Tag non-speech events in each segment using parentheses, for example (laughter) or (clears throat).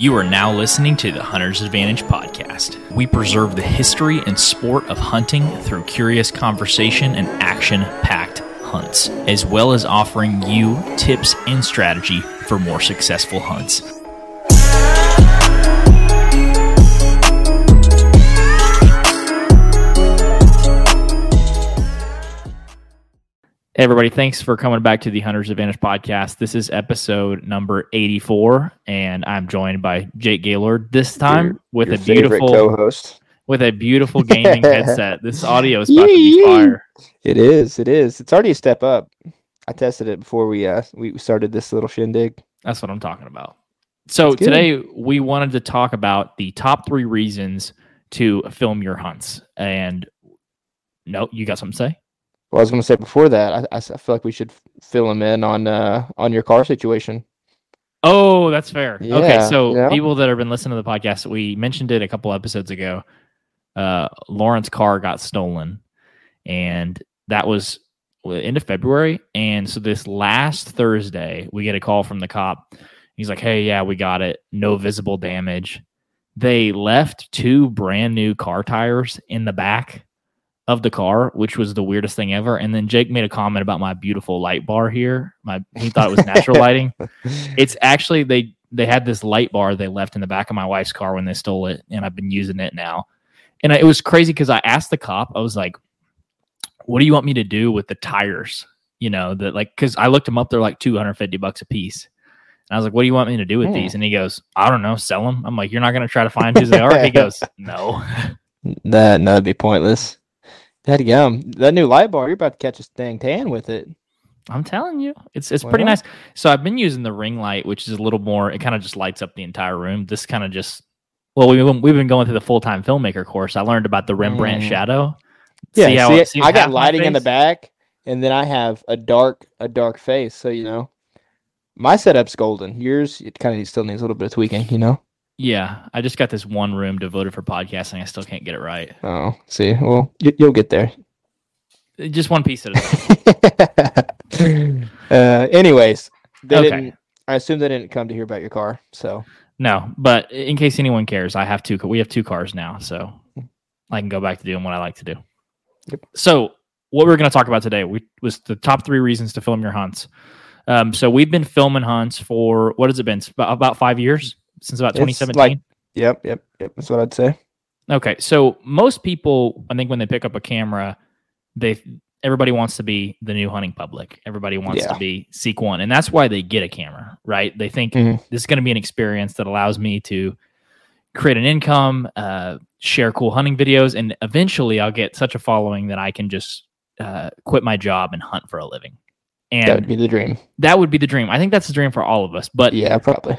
You are now listening to the Hunter's Advantage podcast. We preserve the history and sport of hunting through curious conversation and action packed hunts, as well as offering you tips and strategy for more successful hunts. Hey, everybody. Thanks for coming back to the Hunter's Advantage podcast. This is episode number 84, and I'm joined by Jake Gaylord this time Your- with your a beautiful co-host. with a beautiful gaming (laughs) headset. This audio is about to be fire. It is. It is. It's already a step up. I tested it before we uh we started this little shindig. That's what I'm talking about. So today we wanted to talk about the top three reasons to film your hunts. And no, you got something to say? Well, I was going to say before that, I, I feel like we should fill him in on uh on your car situation. Oh, that's fair. okay, so yeah. people that have been listening to the podcast, we mentioned it a couple episodes ago. Uh, Lauren's car got stolen, and that was end of February. And so this last Thursday, we get a call from the cop. He's like, "Hey, yeah, we got it. No visible damage." They left two brand new car tires in the back of the car, which was the weirdest thing ever. And then Jake made a comment about my beautiful light bar here. My he thought it was natural (laughs) lighting. It's actually they they had this light bar they left in the back of my wife's car when they stole it, and I've been using it now. And it was crazy because I asked the cop, I was like, "What do you want me to do with the tires?" You know, that like because I looked them up, they're like two hundred fifty bucks a piece. And I was like, "What do you want me to do with Hmm. these?" And he goes, "I don't know, sell them." I'm like, "You're not going to try to find whose they are?" He (laughs) goes, "No." that no, that'd be pointless. That gum. That new light bar, you're about to catch a dang tan with it. I'm telling you, it's it's pretty nice. So I've been using the ring light, which is a little more. It kind of just lights up the entire room. This kind of just. Well, we've been, we've been going through the full time filmmaker course. I learned about the Rembrandt Mm. shadow. Yeah, See how- see, see I got lighting in the back, and then I have a dark a dark face. So you know, my setup's golden. Yours, it kind of still needs a little bit of tweaking. You know. Yeah, I just got this one room devoted for podcasting. I still can't get it right. Oh, see, well, you, you'll get there. Just one piece at a time. (laughs) uh, anyways, they Okay. didn't. I assume they didn't come to hear about your car. So No, but in case anyone cares, I have two. We have two cars now, so I can go back to doing what I like to do. Yep. So what we're going to talk about today we, was the top three reasons to film your hunts. Um, so we've been filming hunts for what has it been? About, about five years since about 2017. like- yep, yep, yep. That's what I'd say. Okay, so most people, I think, when they pick up a camera, they everybody wants to be the new hunting public. Everybody wants Yeah. to be seek one, and that's why they get a camera, right? They think Mhm. this is going to be an experience that allows me to create an income, uh, share cool hunting videos, and eventually I'll get such a following that I can just uh, quit my job and hunt for a living. And That would be the dream. that would be the dream. I think that's the dream for all of us. But Yeah, probably.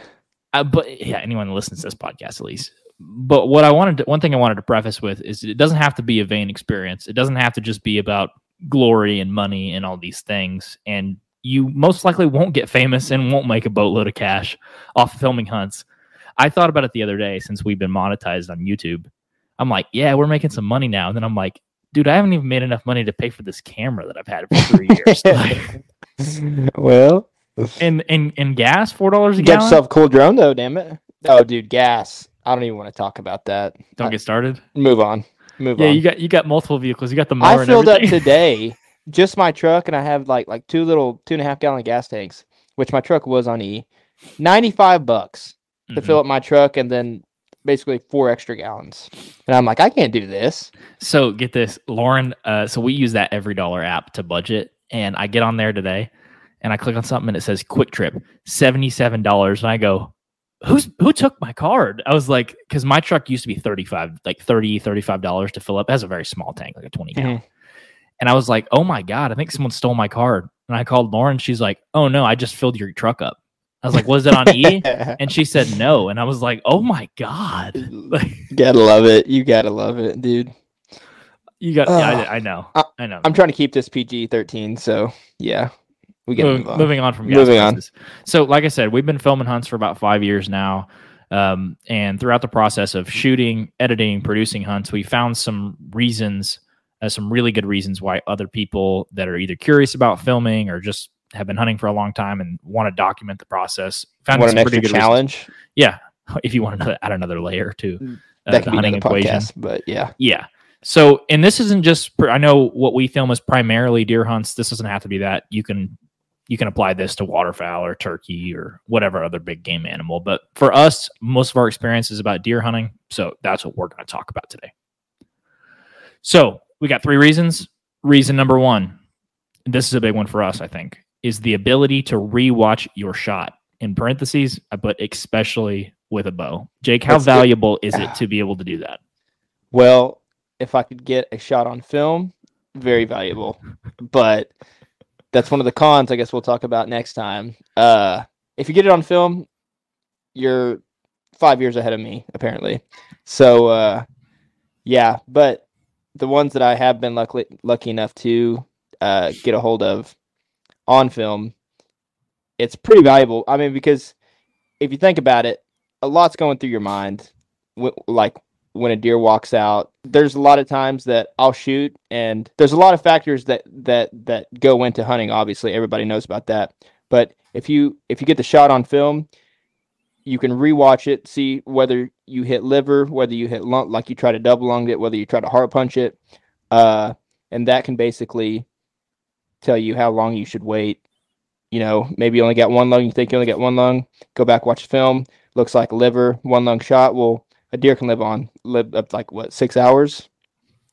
Uh, but yeah, anyone that listens to this podcast at least. But what I wanted to, one thing I wanted to preface with is it doesn't have to be a vain experience. It doesn't have to just be about glory and money and all these things. And you most likely won't get famous and won't make a boatload of cash off of filming hunts. I thought about it the other day since we've been monetized on YouTube. I'm like, yeah, we're making some money now. And then I'm like, dude, I haven't even made enough money to pay for this camera that I've had for three years. (laughs) Like, well, and and and gas, four dollars a get gallon. yourself a cool drone though. Damn it. Oh, dude, gas. I don't even want to talk about that. Don't get started. Move on. Move on. Yeah, on. you got you got multiple vehicles. You got the mower I filled up today, (laughs) just my truck, and I have like like two little two and a half gallon gas tanks, which my truck was on E. Ninety five bucks to Mhm. fill up my truck, and then basically four extra gallons. And I'm like, I can't do this. So get this, Lauren. Uh, so we use that Every Dollar app to budget, and I get on there today, and I click on something, and it says QuikTrip, seventy seven dollars, and I go, "Who's who took my card?" I was like, because my truck used to be thirty five, like 30 35 dollars to fill up. It has a very small tank, like a twenty gallon. And I was like, "Oh my god, I think someone stole my card." And I called Lauren. She's like, "Oh no, I just filled your truck up." I was like, "Was it on E?" (laughs) And she said no, and I was like, "Oh my god!" (laughs) Like, gotta love it. You gotta love it, dude. you got, yeah, I, I know, Uh, I know. I'm trying to keep this PG 13, so yeah, we gotta moving, on. moving on from Moving on. So, like I said, we've been filming hunts for about five years now, um, and throughout the process of shooting, editing, producing hunts, we found some reasons, uh, some really good reasons why other people that are either curious about filming or just have been hunting for a long time and want to document the process found some an pretty extra good reasons. challenge? Yeah, (laughs) if you want to (laughs) add another layer to Mm, uh, that the hunting equation. podcast, but yeah. Yeah. So, and this isn't just. pr- I know what we film is primarily deer hunts. This doesn't have to be that. You can you can apply this to waterfowl or turkey or whatever other big game animal. But for us, most of our experience is about deer hunting. So that's what we're going to talk about today. So we got three reasons. Reason number one, this is a big one for us, I think, is the ability to rewatch your shot. In parentheses, I put especially with a bow. Jake, how valuable is it (sighs) to be able to do that? Well, if I could get a shot on film, very valuable. (laughs) But that's one of the cons I guess we'll talk about next time. Uh if you get it on film, you're five years ahead of me, apparently. So uh yeah, but the ones that I have been lucky lucky enough to uh get a hold of on film, it's pretty valuable. I mean, because if you think about it, a lot's going through your mind. Like when a deer walks out there's a lot of times that i'll shoot and there's a lot of factors that that that go into hunting obviously. Everybody knows about that. But if you if you get the shot on film you can rewatch it see whether you hit liver whether you hit lung like you try to double lung it whether you try to hard punch it uh and that can basically tell you how long you should wait. You know maybe you only got one lung you think you only got one lung go back watch the film. Looks like liver one lung shot. Well a deer can live on live up like what six hours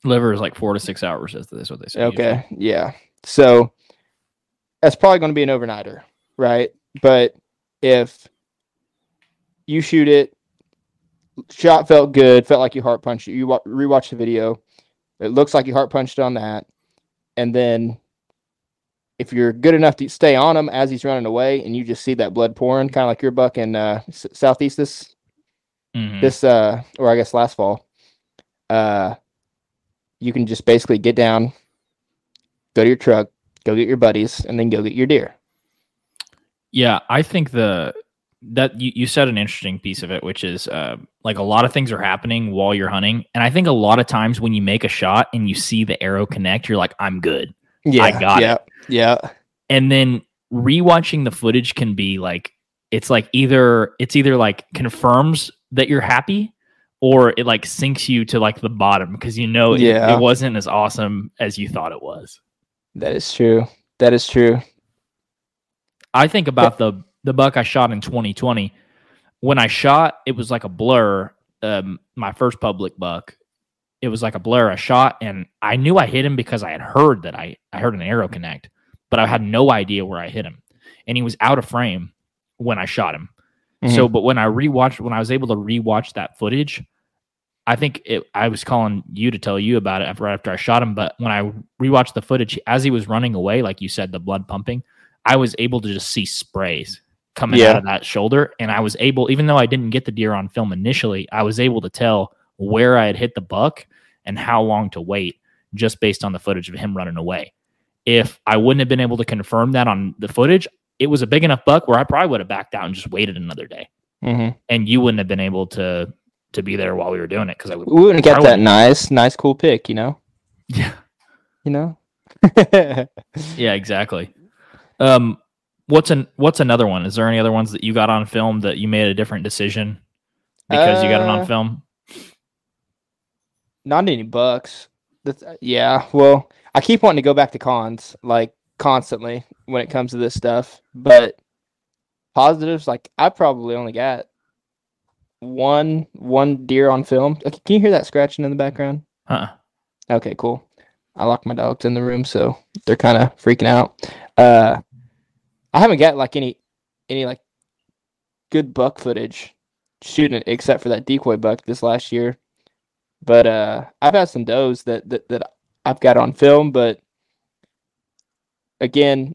Liver is like four to six hours. Is is what they say. usually. okay yeah so that's probably going to be an overnighter right but if you shoot it shot felt good felt like you heart punched it you wa- rewatch the video it looks like you heart punched on that and then if you're good enough to stay on him as he's running away and you just see that blood pouring kind of like your buck in uh, southeast this Mhm. this uh or I guess last fall, uh you can just basically get down, go to your truck, go get your buddies, and then go get your deer. Yeah, I think the that you, you said an interesting piece of it, which is uh, like a lot of things are happening while you're hunting, and I think a lot of times when you make a shot and you see the arrow connect, you're like, "I'm good," Yeah, I got it. yeah, Yeah. and then rewatching the footage can be like, it's like either it's either like confirms that you're happy, or it like sinks you to like the bottom because you know it, Yeah. it wasn't as awesome as you thought it was. That is true. That is true. I think about the the buck I shot in 2020. When I shot, it was like a blur. Um, my first public buck, it was like a blur. I shot, and I knew I hit him because I had heard that I I heard an arrow connect, but I had no idea where I hit him, and he was out of frame when I shot him. So, mm-hmm. but when I rewatched, when I was able to rewatch that footage, I think it, I was calling you to tell you about it after, right after I shot him. But when I rewatched the footage as he was running away, like you said, the blood pumping, I was able to just see sprays coming Yeah. out of that shoulder. And I was able, even though I didn't get the deer on film initially, I was able to tell where I had hit the buck and how long to wait just based on the footage of him running away. If I wouldn't have been able to confirm that on the footage, it was a big enough buck where I probably would have backed out and just waited another day. Mhm. And you wouldn't have been able to to be there while we were doing it because I would. we wouldn't get that nice, nice, cool pick. You know. (laughs) Yeah, You know. (laughs) yeah, exactly. Um, what's an what's another one? Is there any other ones that you got on film that you made a different decision because you got it Uh, on film? Not any bucks. That's, uh, yeah. Well, I keep wanting to go back to cons like constantly when it comes to this stuff, but positives like I probably only got one one deer on film. Okay, Can you hear that scratching in the background? Huh. Okay, cool. I locked my dogs in the room, so they're kind of freaking out. Uh, I haven't got like any any like good buck footage shooting it, except for that decoy buck this last year. But uh, I've had some does that that that I've got on film, but again,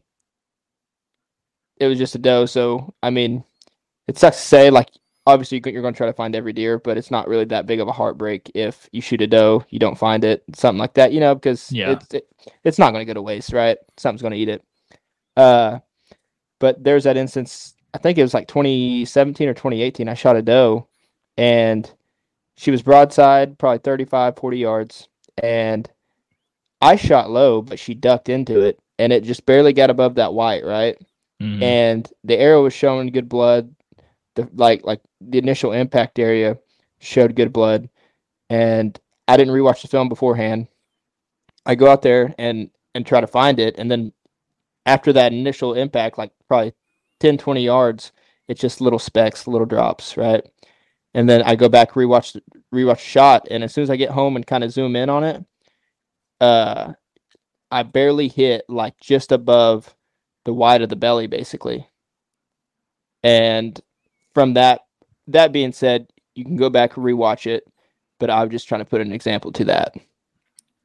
it was just a doe. So I mean, it sucks to say. Like, obviously, you're going to try to find every deer, but it's not really that big of a heartbreak if you shoot a doe, you don't find it, something like that. You know, because Yeah. it's it, it's not going to go to waste, right? Something's going to eat it. Uh, but there's that instance. I think it was like 2017 or 2018. I shot a doe, and she was broadside, probably 35, 40 yards, and I shot low, but she ducked into it, and it just barely got above that white, right? Mhm. and the arrow was showing good blood. the like like the initial impact area showed good blood, and I didn't rewatch the film beforehand. I go out there and and try to find it, and then after that initial impact, like probably 10, 20 yards, it's just little specks, little drops, right? And then I go back rewatch rewatch shot, and as soon as I get home and kind of zoom in on it, uh, I barely hit like just above the wide of the belly, basically. And from that, that being said, you can go back and rewatch it, but I'm just trying to put an example to that.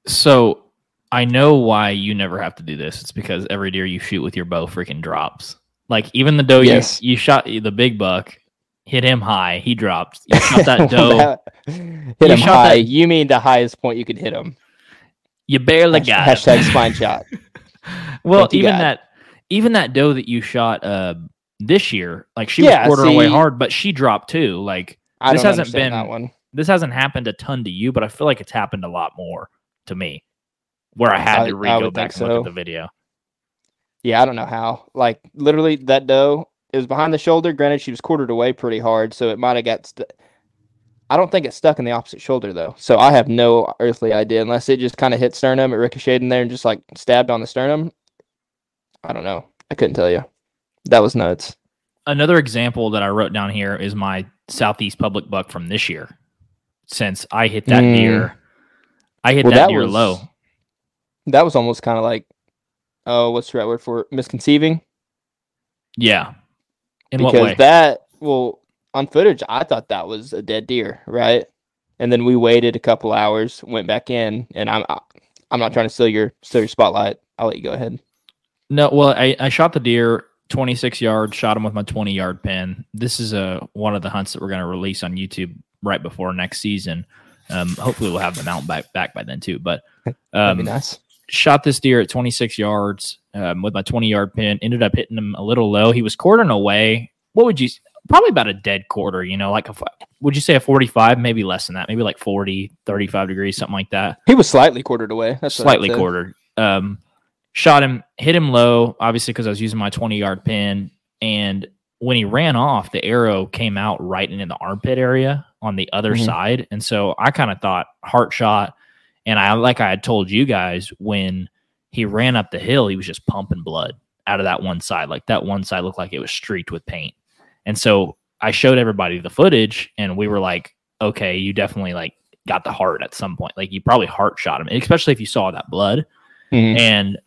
So I know why you never have to do this. It's because every deer you shoot with your bow freaking drops. Like even the doe Yes. you you shot the big buck, hit him high, he dropped. You shot that (laughs) doe, That- hit him high. that- You mean the highest point you could hit him? you barely Hash- got hashtag spine shot. (laughs) well, even God. that even that doe that you shot uh this year, like she Yeah, was quartering away hard, but she dropped too. Like I This hasn't been- that one. this hasn't happened a ton to you, but I feel like it's happened a lot more to me. Where I had I- to re go back and look at the video. Yeah, I don't know how. Like literally, that doe it was behind the shoulder. Granted, she was quartered away pretty hard, so it might have got. St- I don't think it's stuck in the opposite shoulder though, so I have no earthly idea unless it just kind of hit sternum, it ricocheted in there and just like stabbed on the sternum. I don't know. I couldn't tell you. That was nuts. Another example that I wrote down here is my southeast public buck from this year. Since I hit that Mm. deer, I hit Well, that, that deer was- low. That was almost kind of like, oh, what's the right word for it? misconceiving? Yeah. In what because way? that well on footage i thought that was a dead deer right and then we waited a couple hours went back in and i'm i'm not trying to steal your steal your spotlight i'll let you go ahead No, well, I, I shot the deer 26 yards, shot him with my 20 yard pin. This is a one of the hunts that we're going to release on YouTube right before next season. Um, hopefully, we'll have the mount back back by then too. But (laughs) um, nice shot this deer at 26 yards um, with my 20 yard pin. Ended up hitting him a little low. He was quartering away. What would you? Probably about a dead quarter. You know, like a. Would you say a 45? Maybe less than that. Maybe like 40, 35 degrees, something like that he was slightly quartered away that's slightly quartered. Um, shot him, hit him low, obviously because I was using my 20 yard pin. And when he ran off, the arrow came out right in the armpit area on the other Mhm. side. And so I kind of thought heart shot. And I, like I had told you guys, when he ran up the hill, he was just pumping blood out of that one side. Like that one side looked like it was streaked with paint. And so I showed everybody the footage and we were like, okay, you definitely like got the heart at some point. Like you probably heart shot him, especially if you saw that blood. Mhm. And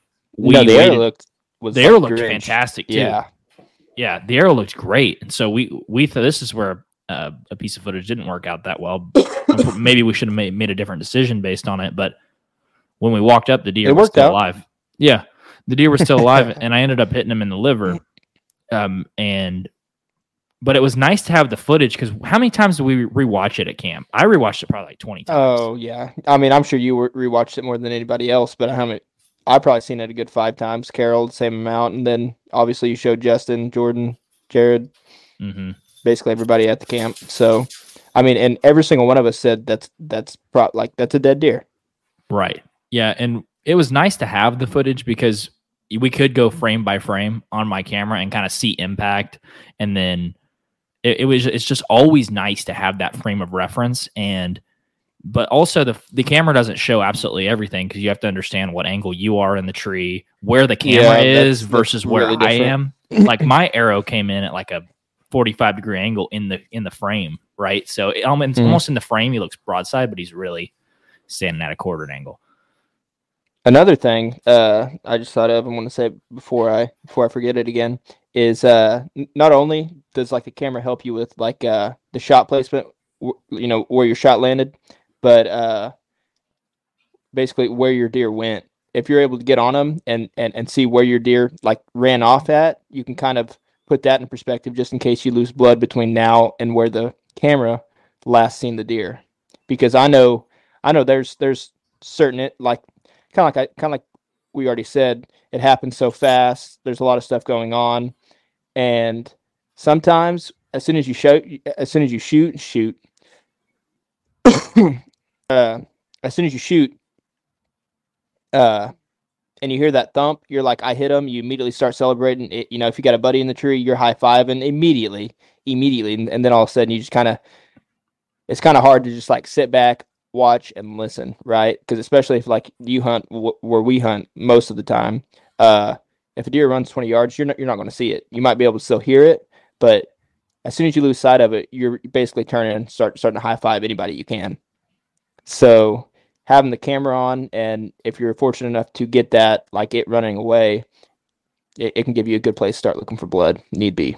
we no the arrow waited- looked was the arrow looked fantastic too. yeah yeah, the arrow looked great. And so we we thought this is where uh, a piece of footage didn't work out that well. (coughs) Maybe we should have made, made a different decision based on it. But when we walked up, the deer It was still out. alive. Yeah, the deer was still alive, (laughs) and I ended up hitting him in the liver. Um, and but it was nice to have the footage because how many times do we rewatch it at camp? I rewatched it probably like twenty times. oh yeah i mean i'm sure you rewatched it more than anybody else but how many i probably seen it a good five times carol the same amount and then obviously you showed justin jordan jared hmm basically everybody at the camp. So, I mean, and every single one of us said that's that's pro- like that's a dead deer. Right. Yeah, and it was nice to have the footage because we could go frame by frame on my camera and kind of see impact, and then it, it was. It's just always nice to have that frame of reference, and but also the the camera doesn't show absolutely everything because you have to understand what angle you are in the tree, where the camera Yeah, is that's- versus that's where really I am. (laughs) like my arrow came in at like a 45 degree angle in the in the frame, right? So it, almost, Mhm. almost in the frame, he looks broadside, but he's really standing at a quartered angle. Another thing uh, I just thought of, I want to say before I before I forget it again, is uh, not only does like the camera help you with like uh, the shot placement, w- you know where your shot landed, but uh, basically where your deer went. If you're able to get on them and, and and see where your deer like ran off at, you can kind of put that in perspective just in case you lose blood between now and where the camera last seen the deer. Because I know I know there's there's certain it like kind of like kind of like we already said, it happens so fast. There's a lot of stuff going on, and sometimes as soon as you shoot, as soon as you shoot, and shoot, uh, as soon as you shoot, uh, and you hear that thump, you're like, I hit him. You immediately start celebrating. It, you know, if you got a buddy in the tree, you're high fiving immediately, immediately, and, and then all of a sudden you just kind of, it's kind of hard to just like sit back, watch, and listen, right? Because especially if like you hunt w- where we hunt most of the time, uh, if a deer runs 20 yards, you're not you're not going to see it. You might be able to still hear it, but as soon as you lose sight of it, you're basically turning and start starting to high five anybody you can. So having the camera on, and if you're fortunate enough to get that, like it running away, it, it can give you a good place to start looking for blood. Need be.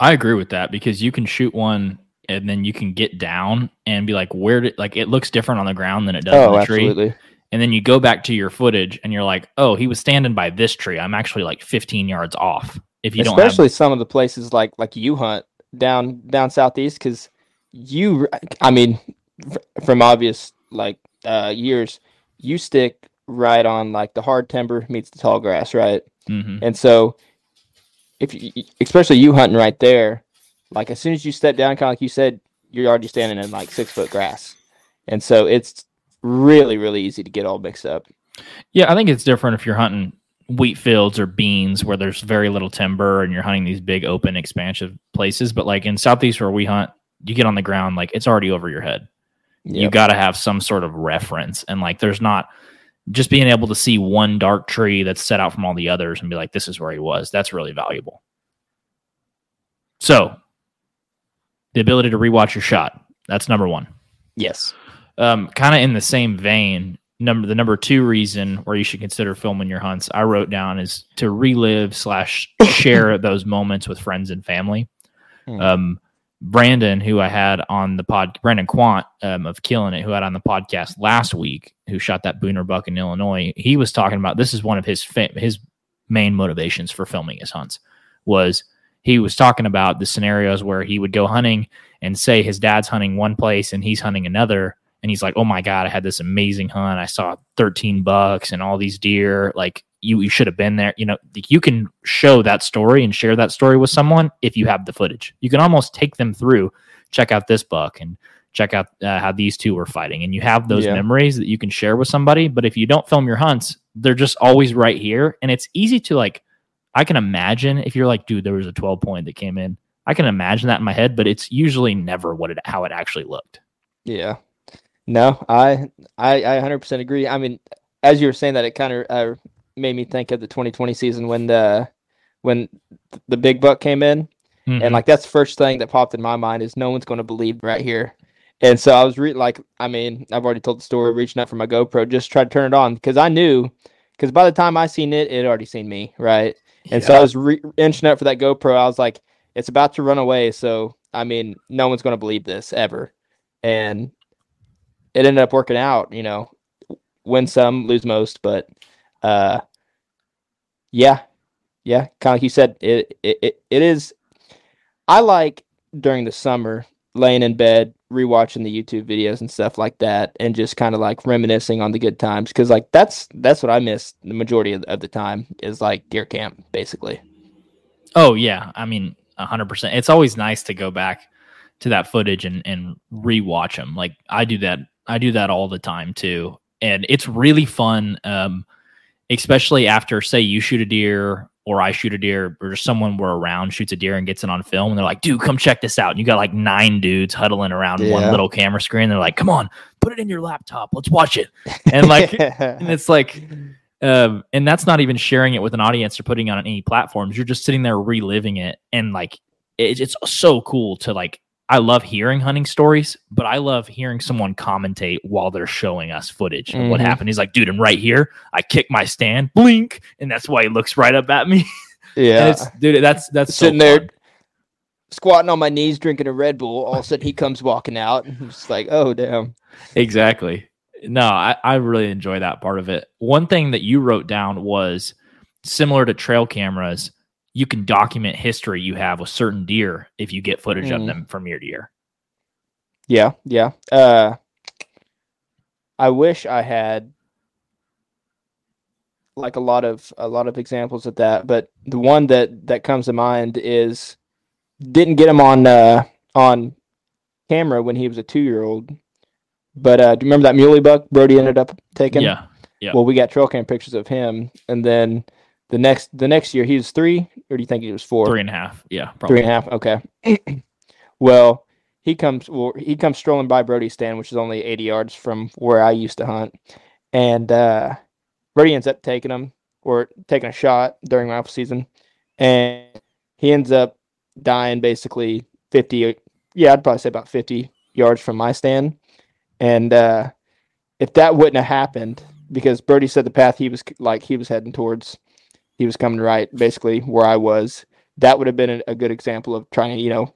I agree with that because you can shoot one and then you can get down and be like, where did like it looks different on the ground than it does Oh, in the tree. absolutely. And then you go back to your footage and you're like, oh, he was standing by this tree. I'm actually like 15 yards off. If you don't have Especially some of the places like like you hunt down down southeast, because you, I mean, from obvious like uh years, you stick right on like the hard timber meets the tall grass, right? Mhm. And so, if you, especially you hunting right there, like as soon as you step down, kind of like you said, you're already standing in like six foot grass, and so it's really really easy to get all mixed up. Yeah, I think it's different if you're hunting wheat fields or beans where there's very little timber and you're hunting these big open expansive places. But like in southeast where we hunt, you get on the ground like it's already over your head. You got to have some sort of reference, and like there's not just being able to see one dark tree that's set out from all the others and be like, this is where he was. That's really valuable. So, the ability to rewatch your shot. That's number one. yes, um, kind of in the same vein, number the number two reason where you should consider filming your hunts, I wrote down is to relive slash share (laughs) those moments with friends and family. Hmm. Um, Brandon, who I had on the pod, Brandon Quant um, of Killing It, who I had on the podcast last week, who shot that booner buck in Illinois, he was talking about this is one of his fa- his main motivations for filming his hunts was he was talking about the scenarios where he would go hunting and say his dad's hunting one place and he's hunting another. And he's like oh my god i had this amazing hunt. I saw 13 bucks and all these deer. Like you, you should have been there you know you can show that story and share that story with someone if you have the footage you can almost take them through check out this buck and check out uh, how these two were fighting and you have those Yeah. memories that you can share with somebody but if you don't film your hunts they're just always right here and it's easy to like i can imagine if you're like dude there was a 12 point that came in i can imagine that in my head but it's usually never what it how it actually looked yeah. No, I I I 100% agree. I mean, as you were saying that, it kind of uh, made me think of the 2020 season when the when the big buck came in. Mhm. and like that's the first thing that popped in my mind is no one's going to believe right here. And so i was re- like i mean i've already told the story reaching out for my gopro just tried to turn it on because i knew because by the time i seen it it already seen me right? And so i was re- inching up for that gopro. I was like it's about to run away so i mean no one's going to believe this ever. And it ended up working out you know win some lose most but uh yeah yeah kind of like you said it, it it it is I like during the summer laying in bed, rewatching the YouTube videos and stuff like that, and just kind of like reminiscing on the good times. Cause like that's that's what I miss the majority of, of the time is like deer camp, basically. Oh yeah, I mean, hundred percent. It's always nice to go back to that footage and and rewatch them. Like I do that. I do that all the time too, and it's really fun. Um, especially after, say, you shoot a deer or I shoot a deer, or just someone we're around shoots a deer and gets it on film, and they're like, "Dude, come check this out!" And you got like nine dudes huddling around one little camera screen. They're like, "Come on, put it in your laptop. Let's watch it." And like, (laughs) and it's like um, and that's not even sharing it with an audience or putting it on any platforms. You're just sitting there reliving it, and like it, it's so cool to like. I love hearing hunting stories, but I love hearing someone commentate while they're showing us footage of what Mhm. happened. He's like, "Dude, I'm right here. I kick my stand, blink, and that's why he looks right up at me." (laughs) yeah, it's dude, that's that's so sitting there squatting on my knees drinking a Red Bull. All of a sudden he comes walking out, and just like, oh damn. Exactly. No, I, I really enjoy that part of it. One thing that you wrote down was similar to trail cameras, you can document history you have with certain deer if you get footage of Mm. them from year to year. Yeah, yeah. Uh, I wish I had like a lot of a lot of examples of that, but the one that that comes to mind is didn't get him on uh, on camera when he was a two year old. But uh, do you remember that muley buck Brody ended up taking? Yeah. Yep. Well, we got trail cam pictures of him, and then the next the next year he was three, or do you think he was four? Three and a half. Yeah, Three probably. and a half. Okay. (clears throat) well, he comes. Well, he comes strolling by Brody's stand, which is only eighty yards from where I used to hunt, and uh, Brody ends up taking him or taking a shot during rifle season, and he ends up dying basically fifty. Yeah, I'd probably say about fifty yards from my stand, and uh, if that wouldn't have happened, because Brody said the path he was like he was heading towards, he was coming right basically where I was that would have been a, good example of trying to, you know,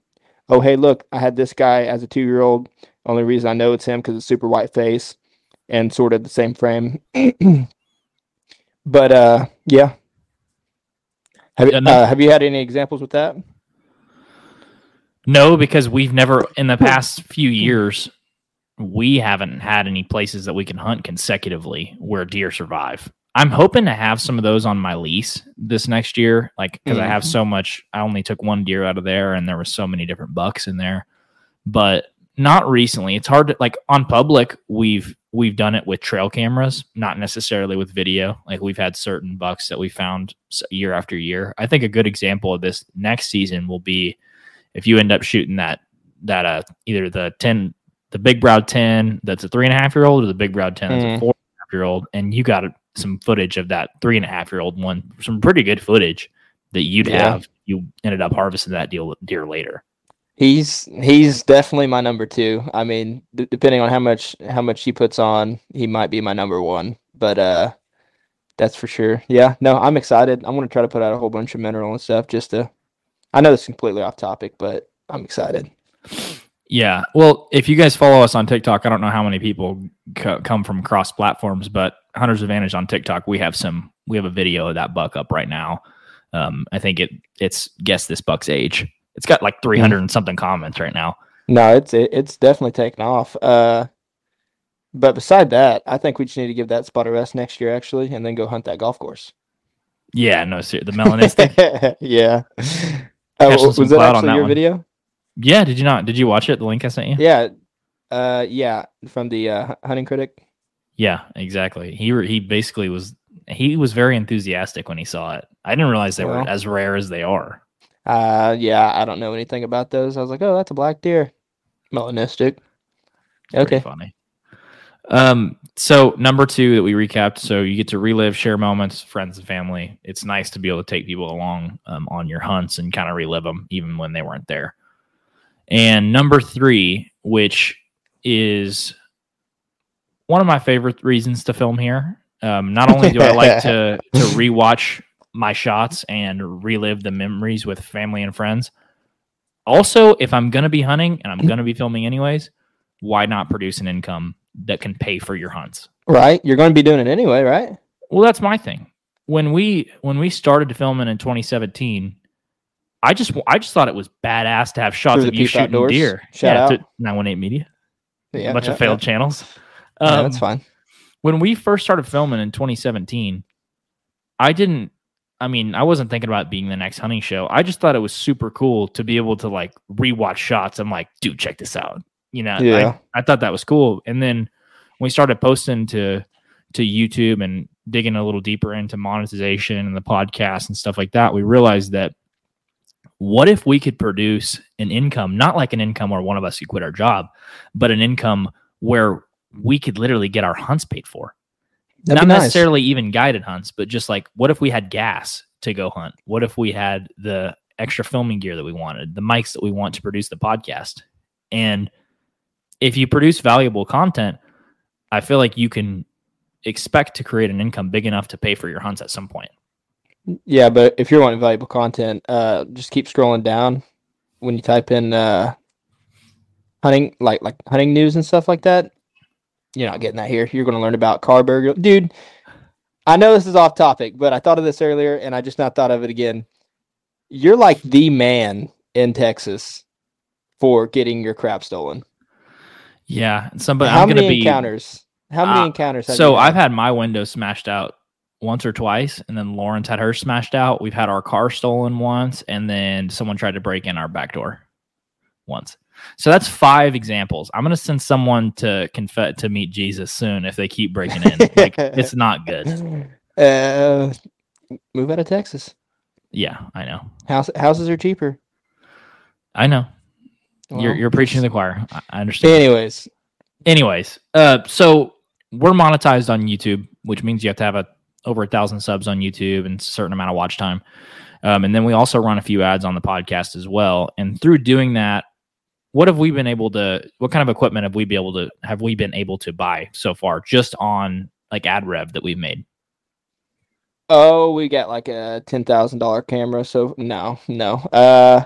oh, hey, look, I had this guy as a two year old. Only reason I know it's him because it's super white face and sort of the same frame. (clears throat) but uh, yeah. Have, you Yeah, no- uh, have you had any examples with that? No, because we've never in the past few years we haven't had any places that we can hunt consecutively where deer survive. I'm hoping to have some of those on my lease this next year, like because I have Mhm. so much. I only took one deer out of there, and there were so many different bucks in there, but not recently. It's hard to like on public. We've we've done it with trail cameras, not necessarily with video. Like we've had certain bucks that we found year after year. I think a good example of this next season will be if you end up shooting that that uh either the ten the big browed ten that's a three and a half year old or the big browed ten that's a Mhm. four and a half year old, and you got some footage of that three and a half year old one, some pretty good footage that you'd Yeah. have. You ended up harvesting that deal deer later. He's he's definitely my number two. I mean, d- depending on how much how much he puts on, he might be my number one. But uh, that's for sure. Yeah, no, I'm excited. I'm gonna try to put out a whole bunch of mineral and stuff just to. I know this is completely off topic, but I'm excited. Yeah. Well, if you guys follow us on TikTok, I don't know how many people co- come from cross platforms, but Hunter's Advantage on TikTok, we have some. We have a video of that buck up right now. Um, I think it it's guess this buck's age. It's got like 300 and something comments right now. No, it's it, it's definitely taken off. Uh, but beside that, I think we just need to give that spot a rest next year, actually, and then go hunt that golf course. Yeah, no, ser- the melanistic. (laughs) yeah. Uh, was that actually that your one. video? Yeah, did you not? Did you watch it? The link I sent you. Yeah. Uh, yeah, from the uh, hunting critic. Yeah, exactly. He re- he basically was he was very enthusiastic when he saw it. I didn't realize they were as rare as they are. Uh, yeah, I don't know anything about those. I was like, oh, that's a black deer, melanistic. Okay. funny. Um, so number two that we recapped. So you get to relive, share moments, friends and family. It's nice to be able to take people along um, on your hunts and kind of relive them, even when they weren't there. And number three, which is one of my favorite reasons to film here. Um, not only do I like to (laughs) to rewatch my shots and relive the memories with family and friends. Also, if I'm going to be hunting and I'm going to be filming anyways, why not produce an income that can pay for your hunts? Right, you're going to be doing it anyway, right? Well, that's my thing. When we when we started filming in 2017, I just I just thought it was badass to have shots of you shooting Outdoors. deer. Shout yeah, out. to 918 Media, Yeah, a bunch yeah, of failed yeah. channels. Yeah, Um, that's fine. when we first started filming in 2017, I didn't. I mean, I wasn't thinking about being the next hunting show. I just thought it was super cool to be able to like rewatch shots. I'm like, dude, check this out. You know, Yeah. I, I thought that was cool. And then when we started posting to to YouTube and digging a little deeper into monetization and the podcast and stuff like that, we realized that what if we could produce an income, not like an income where one of us could quit our job, but an income where we could literally get our hunts paid for That'd not nice. necessarily even guided hunts, but just like what if we had gas to go hunt? What if we had the extra filming gear that we wanted, the mics that we want to produce the podcast? And if you produce valuable content, I feel like you can expect to create an income big enough to pay for your hunts at some point. Yeah, but if you're wanting valuable content, uh, just keep scrolling down. When you type in uh, hunting, like like hunting news and stuff like that, you're not getting that here. You're going to learn about car burglar, dude. I know this is off topic, but I thought of this earlier, and I just not thought of it again. You're like the man in Texas for getting your crap stolen. Yeah, somebody How I'm many gonna be encounters? How many Uh, encounters? Have So I've had my window smashed out once or twice, and then Lauren's had her smashed out. We've had our car stolen once, and then someone tried to break in our back door once. So that's five examples. I'm gonna send someone to confess to meet Jesus soon if they keep breaking in. like (laughs) it's not good. Uh, move out of Texas. Yeah, I know. House houses are cheaper. I know. you're you're preaching to the choir. I, I understand. Anyways, Anyways, uh, so we're monetized on YouTube, which means you have to have a over a thousand subs on YouTube and a certain amount of watch time. Um, and then we also run a few ads on the podcast as well. And through doing that, what have we been able to? What kind of equipment have we been able to? Have we been able to buy so far, just on like ad rev that we've made? oh, we got like a ten thousand dollar camera. So no, no. Uh,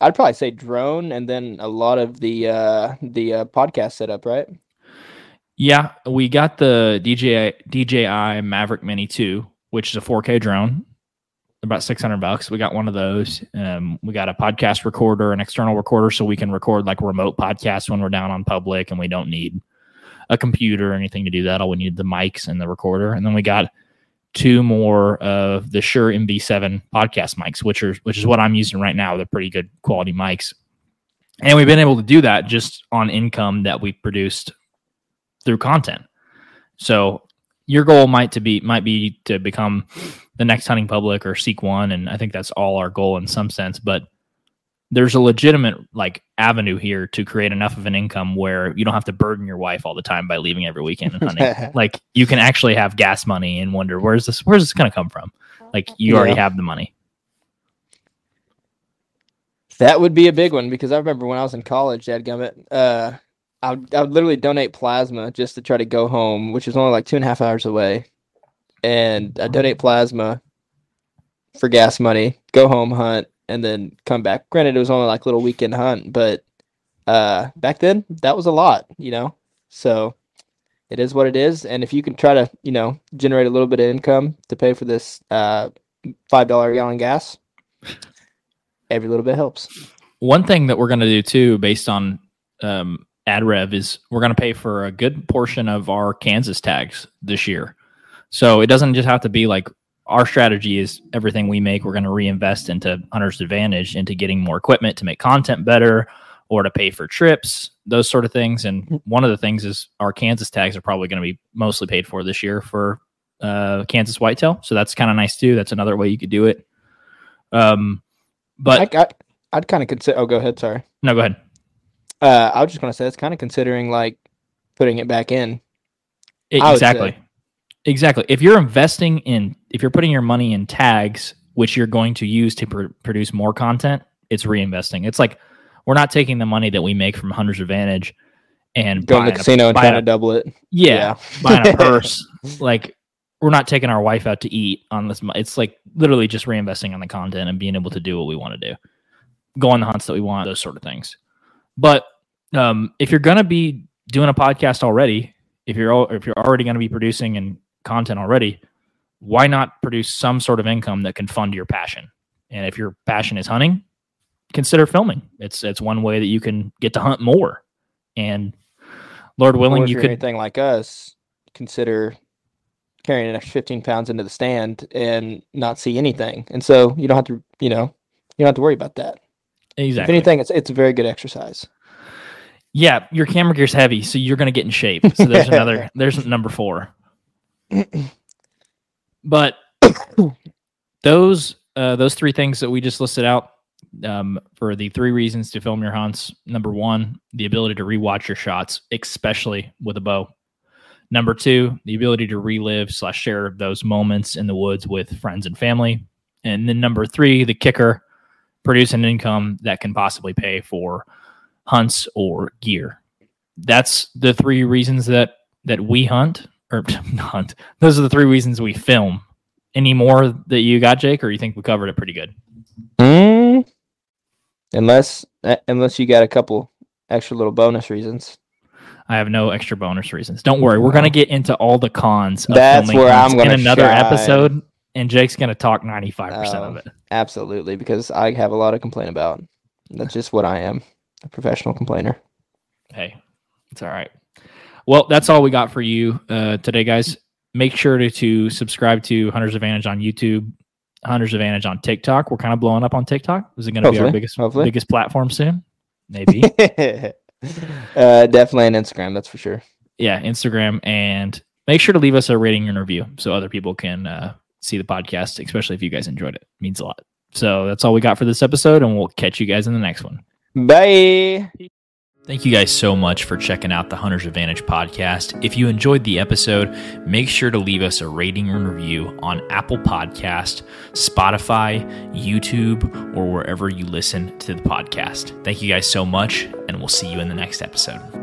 I'd probably say drone, and then a lot of the uh the uh, podcast setup, right? Yeah, we got the DJI DJI Mavic Mini 2, which is a 4K drone, about 600 bucks. We got one of those. Um, we got a podcast recorder, an external recorder, so we can record like remote podcasts when we're down on public, and we don't need a computer or anything to do that. All we need the mics and the recorder, and then we got two more of the Shure MV7 podcast mics, which are which is what I'm using right now. They're pretty good quality mics, and we've been able to do that just on income that we produced through content. So your goal might to be might be to become the next hunting public or seek one, and I think that's all our goal in some sense. But there's a legitimate like avenue here to create enough of an income where you don't have to burden your wife all the time by leaving every weekend and hunting. (laughs) like you can actually have gas money and wonder where's this where's this going to come from? Like you already have the money. That would be a big one because I remember when I was in college, Dadgummit, uh, I would, I would literally donate plasma just to try to go home, which is only like two and a half hours away. And I donate plasma for gas money, go home, hunt, and then come back. Granted, it was only like little weekend hunt, but uh, back then that was a lot, you know? So it is what it is. And if you can try to, you know, generate a little bit of income to pay for this uh, $5 gallon gas, every little bit helps. One thing that we're going to do too, based on um, ad rev, is we're going to pay for a good portion of our Kansas tags this year. So it doesn't just have to be like our strategy is everything we make, we're going to reinvest into Hunter's Advantage, into getting more equipment to make content better or to pay for trips, those sort of things. And one of the things is our Kansas tags are probably going to be mostly paid for this year for uh, Kansas whitetail. So that's kind of nice too. That's another way you could do it. Um, but I, I, I'd kind of consider. Oh, go ahead. Sorry. no, go ahead. Uh, I was just gonna say it's kind of considering like putting it back in. Exactly. Exactly. If you're investing in, if you're putting your money in tags, which you're going to use to pr- produce more content, it's reinvesting. It's like we're not taking the money that we make from Hunter's Advantage and Going to the a- casino and buying trying a- to double it. yeah, buying a (laughs) purse. Like we're not taking our wife out to eat on this. It's like literally just reinvesting on the content and being able to do what we want to do, go on the hunts that we want, those sort of things. But um, if you're gonna be doing a podcast already, if you're al- if you're already gonna be producing and content already, why not produce some sort of income that can fund your passion? And if your passion is hunting, consider filming. It's it's one way that you can get to hunt more. And Lord willing, if you could anything like us, consider carrying an extra 15 pounds into the stand and not see anything. And so you don't have to, you know, you don't have to worry about that. exactly. If anything, it's it's a very good exercise. Yeah, your camera gear's heavy, so you're going to get in shape. So there's (laughs) another, there's number four. (clears throat) But (coughs) those uh, those three things that we just listed out um, for the three reasons to film your hunts. Number one, the ability to rewatch your shots, especially with a bow. Number two, the ability to relive slash share those moments in the woods with friends and family. And then number three, the kicker, produce an income that can possibly pay for hunts or gear. That's the three reasons that that we hunt or (laughs) hunt. Those are the three reasons we film. Any more that you got, Jake, or you think we covered it pretty good? Mm, unless uh, unless you got a couple extra little bonus reasons. I have no extra bonus reasons. Don't worry, we're gonna get into all the cons. Of That's filming where I'm gonna in another shine. episode, and Jake's gonna talk ninety five percent of Oh. it. Absolutely, because I have a lot to complain about. That's just what I am, a professional complainer. Hey, it's all right. Well, that's all we got for you uh, today, guys. Make sure to, to subscribe to Hunter's Advantage on YouTube, Hunter's Advantage on TikTok. We're kind of blowing up on TikTok. Is it going to be our biggest hopefully. biggest platform soon? maybe. (laughs) uh, definitely on Instagram, that's for sure. yeah, Instagram, and make sure to leave us a rating and review so other people can uh, see the podcast, especially if you guys enjoyed it. it. Means a lot. So that's all we got for this episode, and we'll catch you guys in the next one. Bye. Thank you guys so much for checking out the Hunter's Advantage podcast. If you enjoyed the episode, make sure to leave us a rating and review on Apple Podcast, Spotify, YouTube, or wherever you listen to the podcast. Thank you guys so much, and we'll see you in the next episode.